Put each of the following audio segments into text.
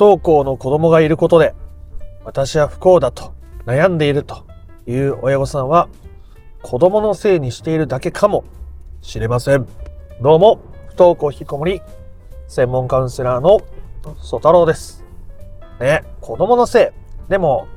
登校の子供がいることで、私は不幸だと悩んでいるという親御さんは、子供のせいにしているだけかもしれません。どうも、不登校引きこもり、専門カウンセラーの曽太郎です。ね、子供のせい。でも、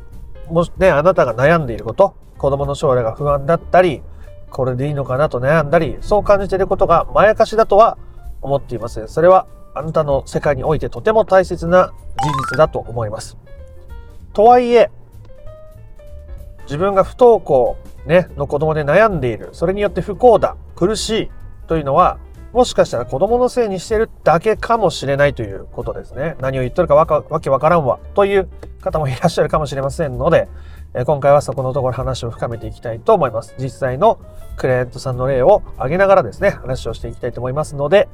もしね、あなたが悩んでいること、子供の将来が不安だったり、これでいいのかなと悩んだり、そう感じていることがまやかしだとは思っていません。それはあなたの世界においてとても大切な事実だと思います。とはいえ、自分が不登校、ね、の子供で悩んでいる、それによって不幸だ、苦しいというのは、もしかしたら子供のせいにしてるだけかもしれないということですね。何を言っとるかわかわけわからんわという方もいらっしゃるかもしれませんので、え今回はそこのところ話を深めていきたいと思います。実際のクライアントさんの例を挙げながらですね、話をしていきたいと思いますので、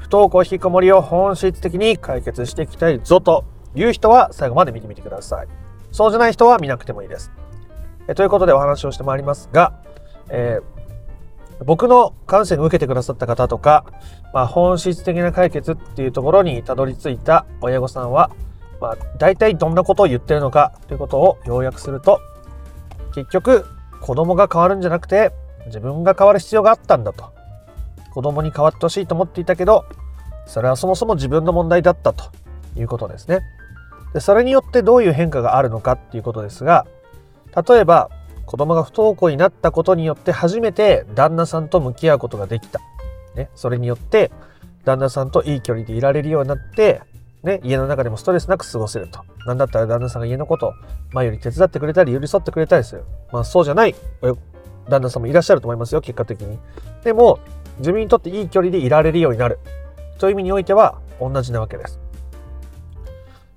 不登校引きこもりを本質的に解決していきたいぞという人は最後まで見てみてください。そうじゃない人は見なくてもいいです。えということでお話をしてまいりますが、えー、僕のカウンセリングを受けてくださった方とか、まあ、本質的な解決っていうところにたどり着いた親御さんは、まあ、大体どんなことを言ってるのかということを要約すると、結局、子供が変わるんじゃなくて、自分が変わる必要があったんだと。子供に変わってほしいと思っていたけど、それはそもそも自分の問題だったということですね。でそれによってどういう変化があるのかっていうことですが、例えば子供が不登校になったことによって初めて旦那さんと向き合うことができた。ね、それによって旦那さんといい距離でいられるようになって、ね、家の中でもストレスなく過ごせると。なんだったら旦那さんが家のことを前より手伝ってくれたり寄り添ってくれたりする。まあそうじゃない旦那さんもいらっしゃると思いますよ、結果的に。でも、自分にとっていい距離でいられるようになるという意味においては同じなわけです。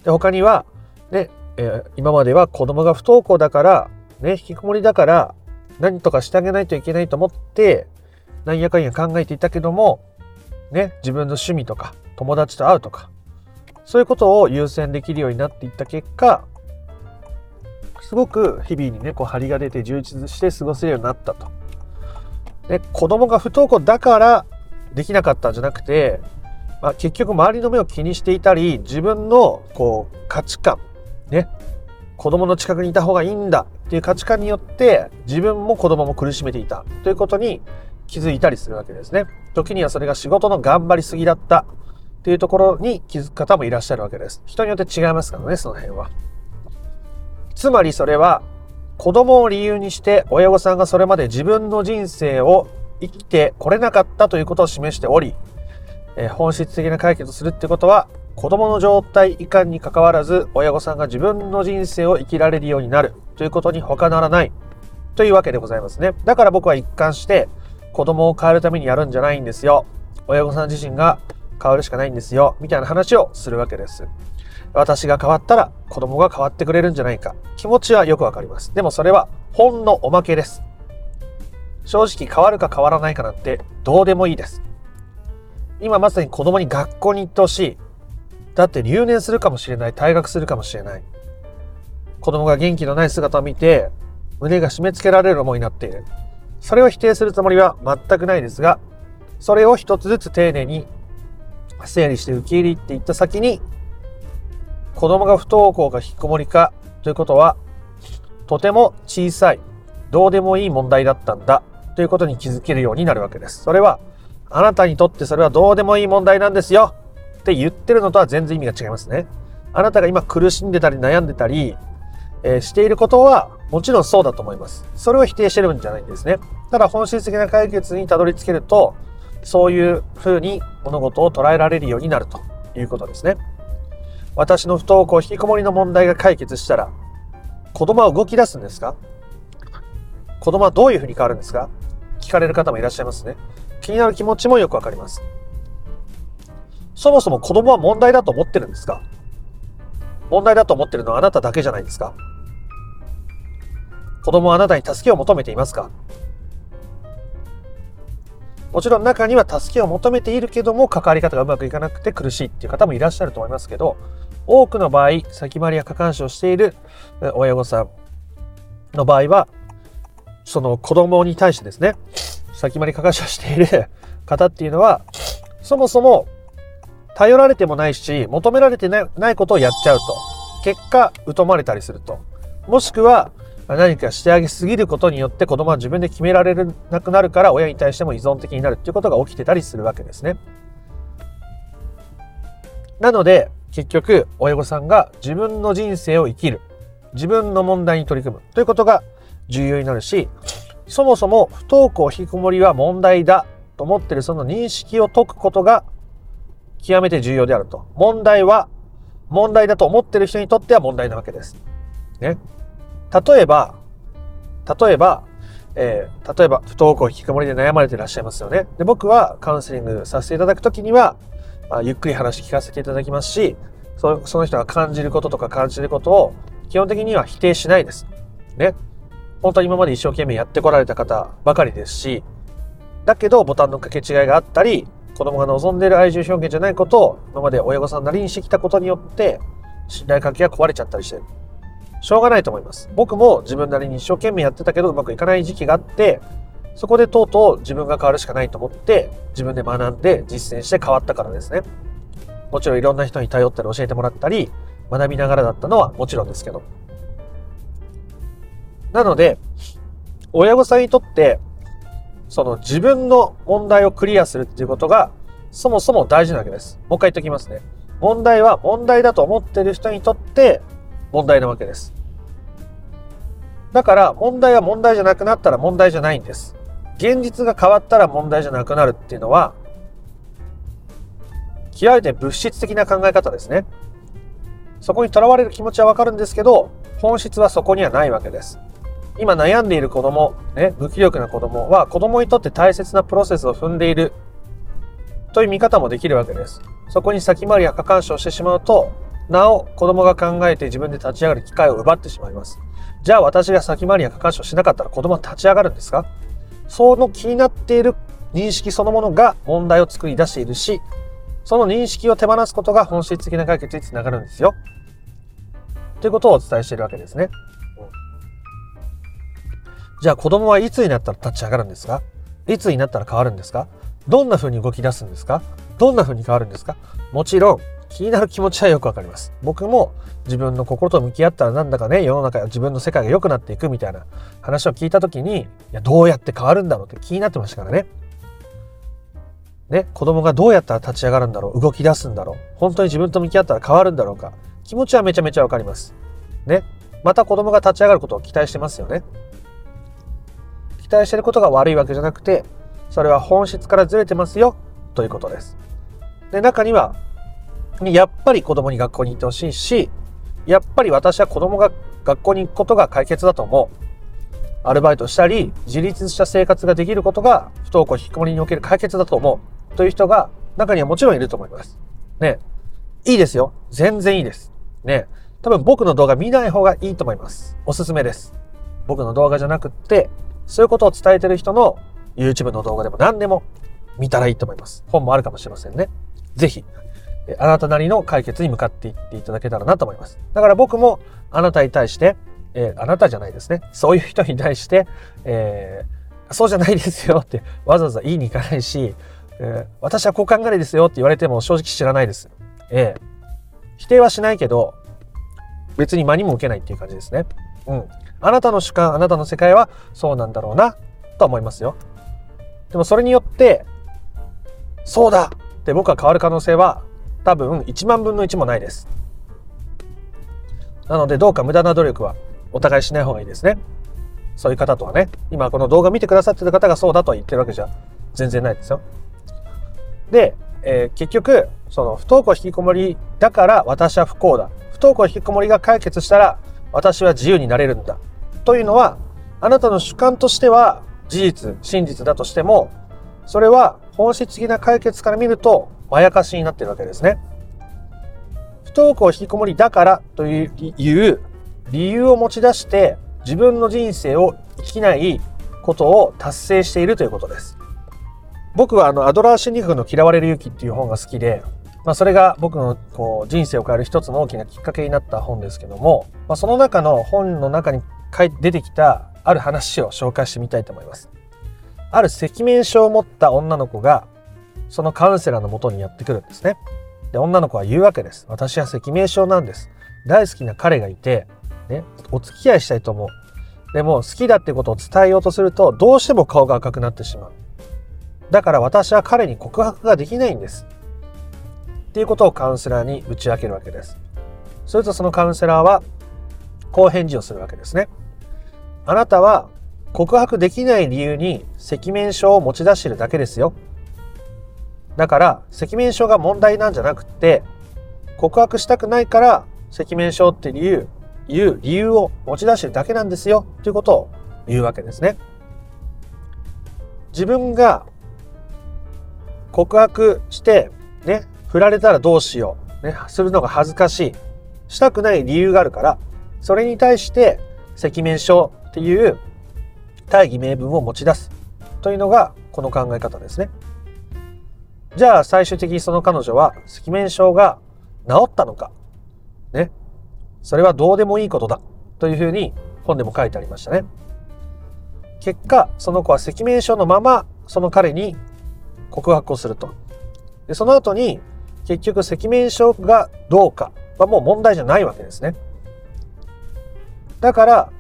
で他には、ねえー、今までは子供が不登校だから、ね、引きこもりだから何とかしてあげないといけないと思って何やかんや考えていたけども、ね、自分の趣味とか友達と会うとかそういうことを優先できるようになっていった結果すごく日々にねこう張りが出て充実して過ごせるようになったと。で子供が不登校だからできなかったんじゃなくて、まあ、結局周りの目を気にしていたり自分のこう価値観ね子供の近くにいた方がいいんだっていう価値観によって自分も子供も苦しめていたということに気づいたりするわけですね。時にはそれが仕事の頑張りすぎだったっていうところに気づく方もいらっしゃるわけです。人によって違いますからね、その辺は。つまりそれは子供を理由にして親御さんがそれまで自分の人生を生きてこれなかったということを示しており、え本質的な解決をするってことは子供の状態以下にかかわらず親御さんが自分の人生を生きられるようになるということに他ならないというわけでございますね。だから僕は一貫して子供を変えるためにやるんじゃないんですよ。親御さん自身が変わるしかないんですよ。みたいな話をするわけです。私が変わったら子供が変わってくれるんじゃないか。気持ちはよくわかります。でもそれはほんのおまけです。正直変わるか変わらないかなんてどうでもいいです。今まさに子供に学校に行ってほしい。だって留年するかもしれない。退学するかもしれない。子供が元気のない姿を見て胸が締め付けられる思いになっている。それを否定するつもりは全くないですが、それを一つずつ丁寧に整理して受け入れていった先に子供が不登校か引きこもりかということは、とても小さい、どうでもいい問題だったんだということに気づけるようになるわけです。それは、あなたにとってそれはどうでもいい問題なんですよって言ってるのとは全然意味が違いますね。あなたが今苦しんでたり悩んでたり、えー、していることはもちろんそうだと思います。それを否定してるんじゃないんですね。ただ本質的な解決にたどり着けると、そういうふうに物事を捉えられるようになるということですね。私の不登校引きこもりの問題が解決したら、子供は動き出すんですか？子供はどういうふうに変わるんですか？聞かれる方もいらっしゃいますね。気になる気持ちもよくわかります。そもそも子供は問題だと思ってるんですか？問題だと思ってるのはあなただけじゃないですか？子供はあなたに助けを求めていますか？もちろん中には助けを求めているけども関わり方がうまくいかなくて苦しいっていう方もいらっしゃると思いますけど多くの場合先回りや過干渉している親御さんの場合はその子供に対してですね先回り過干渉している 方っていうのはそもそも頼られてもないし、求められてないことをやっちゃうと。結果、疎まれたりすると。もしくは、何かしてあげすぎることによって子供は自分で決められなくなるから親に対しても依存的になるっていうことが起きてたりするわけですね。なので、結局、親御さんが自分の人生を生きる。自分の問題に取り組むということが重要になるし、そもそも不登校引きこもりは問題だと思ってるその認識を解くことが極めて重要であると。問題は問題だと思ってる人にとっては問題なわけです。ね。例えば、例えば、えー、例えば不登校引きこもりで悩まれていらっしゃいますよね。で、僕はカウンセリングさせていただくときには、ゆっくり話聞かせていただきますし、その人が感じることとか感じることを基本的には否定しないです。ね。本当に今まで一生懸命やってこられた方ばかりですし、だけどボタンの掛け違いがあったり、子供が望んでいる愛情表現じゃないことを今まで親御さんなりにしてきたことによって信頼関係が壊れちゃったりしてる。しょうがないと思います。僕も自分なりに一生懸命やってたけどうまくいかない時期があって、そこでとうとう自分が変わるしかないと思って自分で学んで実践して変わったからですね。もちろんいろんな人に頼ったり教えてもらったり学びながらだったのはもちろんですけど。なので、親御さんにとって、その自分の問題をクリアするっていうことが、そもそも大事なわけです。もう一回言っときますね。問題は問題だと思ってる人にとって問題なわけです。だから問題は問題じゃなくなったら問題じゃないんです。現実が変わったら問題じゃなくなるっていうのは、極めて物質的な考え方ですね。そこにとらわれる気持ちはわかるんですけど、本質はそこにはないわけです。今悩んでいる子供、ね、無気力な子供は子供にとって大切なプロセスを踏んでいるという見方もできるわけです。そこに先回りや過干渉してしまうと、なお子供が考えて自分で立ち上がる機会を奪ってしまいます。じゃあ私が先回りや過干渉しなかったら子供は立ち上がるんですか？その気になっている認識そのものが問題を作り出しているし、その認識を手放すことが本質的な解決につながるんですよ。ということをお伝えしているわけですね。じゃあ子供はいつになったら立ち上がるんですか？いつになったら変わるんですか？どんな風に動き出すんですか？どんな風に変わるんですか？もちろん気になる気持ちはよくわかります。僕も自分の心と向き合ったらなんだかね、世の中、自分の世界が良くなっていくみたいな話を聞いた時に、いや、どうやって変わるんだろうって気になってましたからね。ね、子供がどうやったら立ち上がるんだろう動き出すんだろう本当に自分と向き合ったら変わるんだろうか気持ちはめちゃめちゃわかります。ね。また子供が立ち上がることを期待してますよね。期待してることが悪いわけじゃなくて、それは本質からずれてますよ、ということです。で、中には、やっぱり子供に学校に行ってほしいし、やっぱり私は子供が学校に行くことが解決だと思う。アルバイトしたり、自立した生活ができることが不登校引きこもりにおける解決だと思う。という人が中にはもちろんいると思います。ね。いいですよ。全然いいです。ね。多分僕の動画見ない方がいいと思います。おすすめです。僕の動画じゃなくって、そういうことを伝えてる人の YouTube の動画でも何でも見たらいいと思います。本もあるかもしれませんね。ぜひ、あなたなりの解決に向かっていっていただけたらなと思います。だから僕もあなたに対して、えー、あなたじゃないですね。そういう人に対して、えー、そうじゃないですよってわざわざ言いに行かないし、えー、私はこう考えですよって言われても正直知らないです。えー、否定はしないけど、別に真にも受けないっていう感じですね。うん。あなたの主観、あなたの世界はそうなんだろうな、と思いますよ。でもそれによって、そうだって僕は変わる可能性は多分1万分の1もないです。なのでどうか無駄な努力はお互いしない方がいいですね。そういう方とはね、今この動画見てくださってる方がそうだとは言ってるわけじゃ全然ないですよ。で、えー、結局、その不登校引きこもりだから私は不幸だ。不登校引きこもりが解決したら私は自由になれるんだ。というのは、あなたの主観としては事実、真実だとしても、それは本質的な解決から見ると、まやかしになってるわけですね。不登校引きこもりだからという理由を持ち出して、自分の人生を生きないことを達成しているということです。僕はあのアドラー心理学の嫌われる勇気っていう本が好きで、まあ、それが僕のこう人生を変える一つの大きなきっかけになった本ですけども、まあ、その中の本の中に出てきたある話を紹介してみたいと思います。ある赤面症を持った女の子がそのカウンセラーのもとにやってくるんですね。で、女の子は言うわけです。私は赤面症なんです。大好きな彼がいて、ね、お付き合いしたいと思う。でも好きだってことを伝えようとするとどうしても顔が赤くなってしまう。だから私は彼に告白ができないんです。っていうことをカウンセラーに打ち明けるわけです。するとそのカウンセラーはこう返事をするわけですね。あなたは告白できない理由に赤面症を持ち出しているだけですよ。だから赤面症が問題なんじゃなくて告白したくないから赤面症って理由いう理由を持ち出してるだけなんですよということを言うわけですね。自分が告白してね、振られたらどうしよう、ね、するのが恥ずかしい、したくない理由があるから、それに対して赤面症っていう大義名分を持ち出すというのがこの考え方ですね。じゃあ最終的にその彼女は赤面症が治ったのか、ね、それはどうでもいいことだというふうに本でも書いてありましたね。結果、その子は赤面症のままその彼に告白をすると。でその後に結局赤面症がどうかはもう問題じゃないわけですね。だから、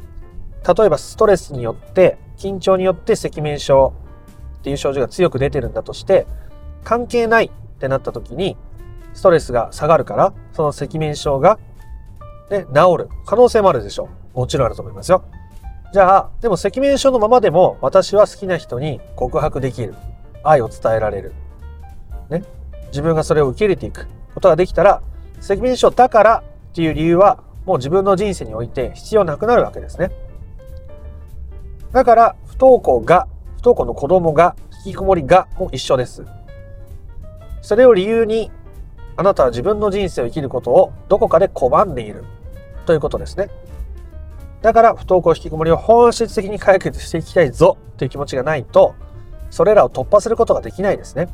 例えばストレスによって、緊張によって赤面症っていう症状が強く出てるんだとして、関係ないってなった時に、ストレスが下がるから、その赤面症がね、治る可能性もあるでしょう。もちろんあると思いますよ。じゃあ、でも赤面症のままでも私は好きな人に告白できる。愛を伝えられる。ね。自分がそれを受け入れていくことができたら、赤面症だからっていう理由はもう自分の人生において必要なくなるわけですね。だから、不登校が、不登校の子供が、引きこもりがも一緒です。それを理由にあなたは自分の人生を生きることをどこかで拒んでいるということですね。だから不登校引きこもりを本質的に解決していきたいぞという気持ちがないとそれらを突破することができないですね。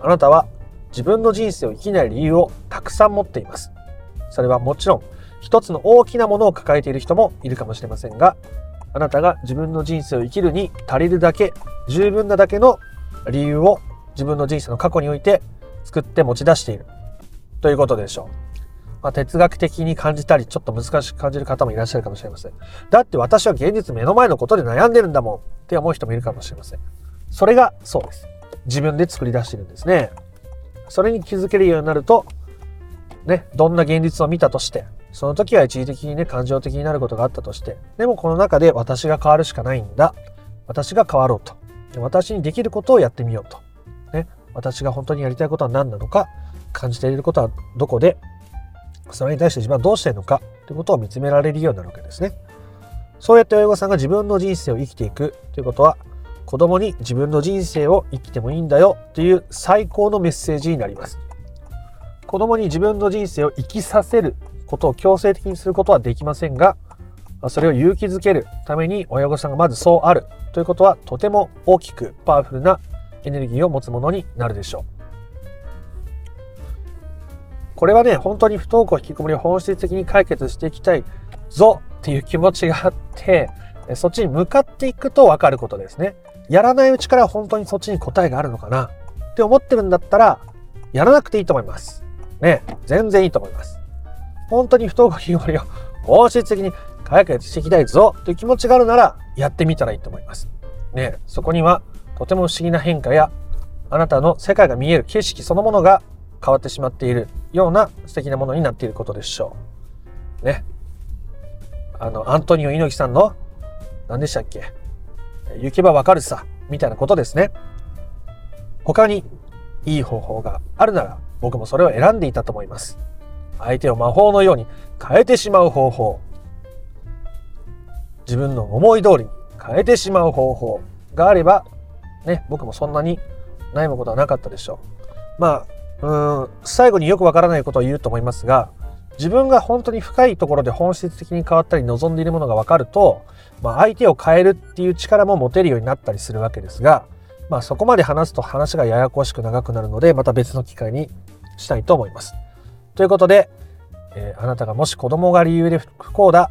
あなたは自分の人生を生きない理由をたくさん持っています。それはもちろん一つの大きなものを抱えている人もいるかもしれませんがあなたが自分の人生を生きるに足りるだけ十分なだけの理由を自分の人生の過去において作って持ち出しているということでしょう。まあ、哲学的に感じたり、ちょっと難しく感じる方もいらっしゃるかもしれません。だって私は現実目の前のことで悩んでるんだもんって思う人もいるかもしれません。それがそうです。自分で作り出してるんですね。それに気づけるようになると、ね、どんな現実を見たとして、その時は一時的にね、感情的になることがあったとして、でもこの中で私が変わるしかないんだ。私が変わろうと。私にできることをやってみようと。私が本当にやりたいことは何なのか、感じていることはどこで、それに対して自分はどうしてるのかということを見つめられるようになるわけですね。そうやって親御さんが自分の人生を生きていくということは、子供に自分の人生を生きてもいいんだよという最高のメッセージになります。子供に自分の人生を生きさせることを強制的にすることはできませんが、それを勇気づけるために親御さんがまずそうあるということはとても大きくパワフルなエネルギーを持つものになるでしょう。これはね、本当に不登校引きこもりを本質的に解決していきたいぞっていう気持ちがあって、そっちに向かっていくと分かることですね。やらないうちから本当にそっちに答えがあるのかなって思ってるんだったら、やらなくていいと思います。ね、全然いいと思います。本当に不登校引きこもりを本質的に解決していきたいぞという気持ちがあるなら、やってみたらいいと思います。ね、そこにはとても不思議な変化や、あなたの世界が見える景色そのものが変わってしまっているような素敵なものになっていることでしょう。ね。あの、アントニオ猪木さんの、何でしたっけ？行けばわかるさ、みたいなことですね。他にいい方法があるなら僕もそれを選んでいたと思います。相手を魔法のように変えてしまう方法。自分の思い通りに変えてしまう方法があれば、ね、僕もそんなに悩むことはなかったでしょう。まあ、うん最後によくわからないことを言うと思いますが自分が本当に深いところで本質的に変わったり望んでいるものが分かると、まあ、相手を変えるっていう力も持てるようになったりするわけですが、まあ、そこまで話すと話がややこしく長くなるのでまた別の機会にしたいと思います。ということで、えー、あなたがもし子供が理由で不幸だ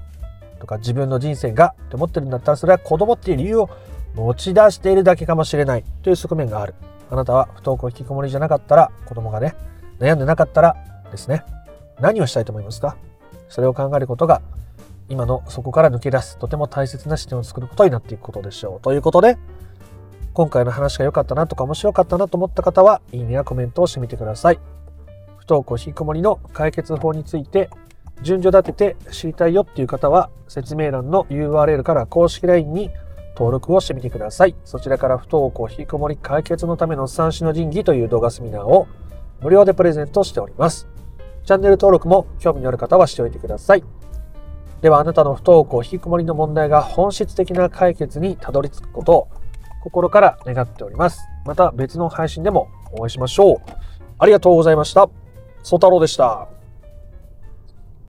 とか自分の人生がって思ってるんだったらそれは子供っていう理由を持ち出しているだけかもしれないという側面がある。あなたは不登校引きこもりじゃなかったら子供がね、悩んでなかったらですね、何をしたいと思いますか？それを考えることが今のそこから抜け出すとても大切な視点を作ることになっていくことでしょう。ということで、今回の話が良かったなとか面白かったなと思った方は、いいねやコメントをしてみてください。不登校引きこもりの解決法について、順序立てて知りたいよっていう方は、説明欄の URL から公式 LINE に登録をしてみてください。そちらから不登校引きこもり解決のための三種の神器という動画セミナーを無料でプレゼントしております。チャンネル登録も興味のある方はしておいてください。ではあなたの不登校引きこもりの問題が本質的な解決にたどり着くことを心から願っております。また別の配信でもお会いしましょう。ありがとうございました。ソ太郎でした。